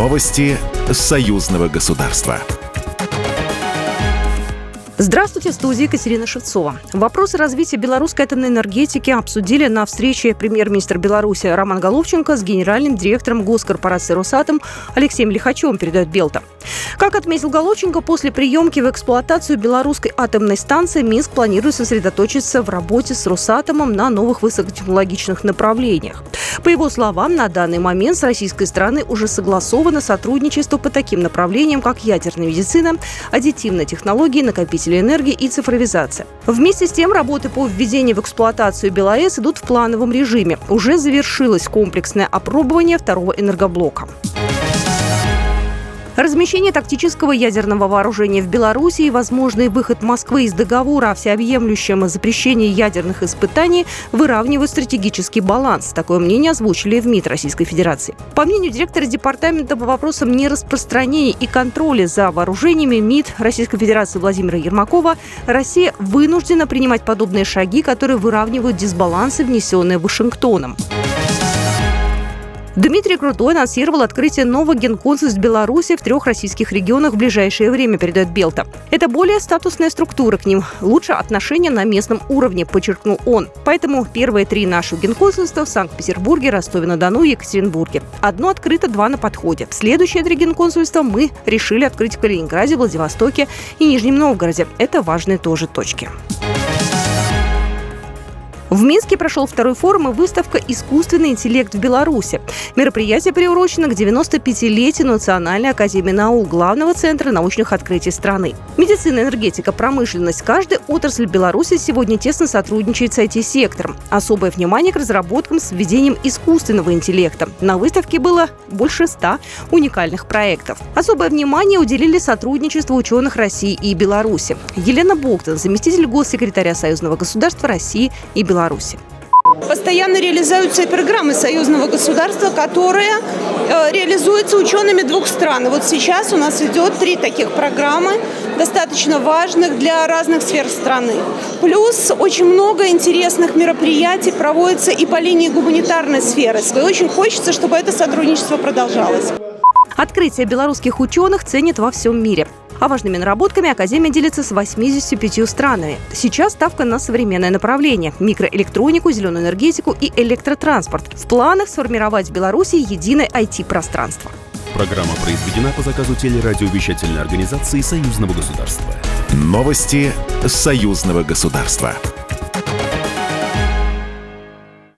Новости союзного государства. Здравствуйте, в студии Екатерина Шевцова. Вопросы развития белорусской атомной энергетики обсудили на встрече премьер-министр Беларуси Роман Головченко с генеральным директором госкорпорации «Росатом» Алексеем Лихачевым, передает Белта. Как отметил Головченко, после приемки в эксплуатацию белорусской атомной станции Минск планирует сосредоточиться в работе с Росатомом на новых высокотехнологичных направлениях. По его словам, на данный момент с российской стороны уже согласовано сотрудничество по таким направлениям, как ядерная медицина, аддитивные технологии, накопители энергии и цифровизация. Вместе с тем, работы по введению в эксплуатацию БелАЭС идут в плановом режиме. Уже завершилось комплексное опробование второго энергоблока. Размещение тактического ядерного вооружения в Беларуси и возможный выход Москвы из договора о всеобъемлющем запрещении ядерных испытаний выравнивают стратегический баланс. Такое мнение озвучили в МИД Российской Федерации. По мнению директора департамента по вопросам нераспространения и контроля за вооружениями МИД Российской Федерации Владимира Ермакова, Россия вынуждена принимать подобные шаги, которые выравнивают дисбалансы, внесенные Вашингтоном. Дмитрий Крутой анонсировал открытие нового генконсульств Беларуси в трех российских регионах в ближайшее время, передает Белта. Это более статусная структура к ним, лучше отношения на местном уровне, подчеркнул он. Поэтому первые три наших генконсульства в Санкт-Петербурге, Ростове-на-Дону и Екатеринбурге. Одно открыто, два на подходе. Следующие три генконсульства мы решили открыть в Калининграде, Владивостоке и Нижнем Новгороде. Это важные тоже точки. В Минске прошел второй форум и выставка «Искусственный интеллект в Беларуси». Мероприятие приурочено к 95-летию Национальной академии наук, главного центра научных открытий страны. Медицина, энергетика, промышленность. Каждая отрасль Беларуси сегодня тесно сотрудничает с IT-сектором. Особое внимание к разработкам с введением искусственного интеллекта. На выставке было больше ста уникальных проектов. Особое внимание уделили сотрудничеству ученых России и Беларуси. Елена Болтон, заместитель госсекретаря Союзного государства России и Беларуси Беларуси. Постоянно реализуются программы союзного государства, которые э, реализуются учеными двух стран. вот сейчас у нас идет три таких программы, достаточно важных для разных сфер страны. Плюс очень много интересных мероприятий проводится и по линии гуманитарной сферы. И очень хочется, чтобы это сотрудничество продолжалось. Открытие белорусских ученых ценят во всем мире. А важными наработками Академия делится с 85 странами. Сейчас ставка на современное направление – микроэлектронику, зеленую энергетику и электротранспорт. В планах сформировать в Беларуси единое IT-пространство. Программа произведена по заказу телерадиовещательной организации Союзного государства. Новости Союзного государства.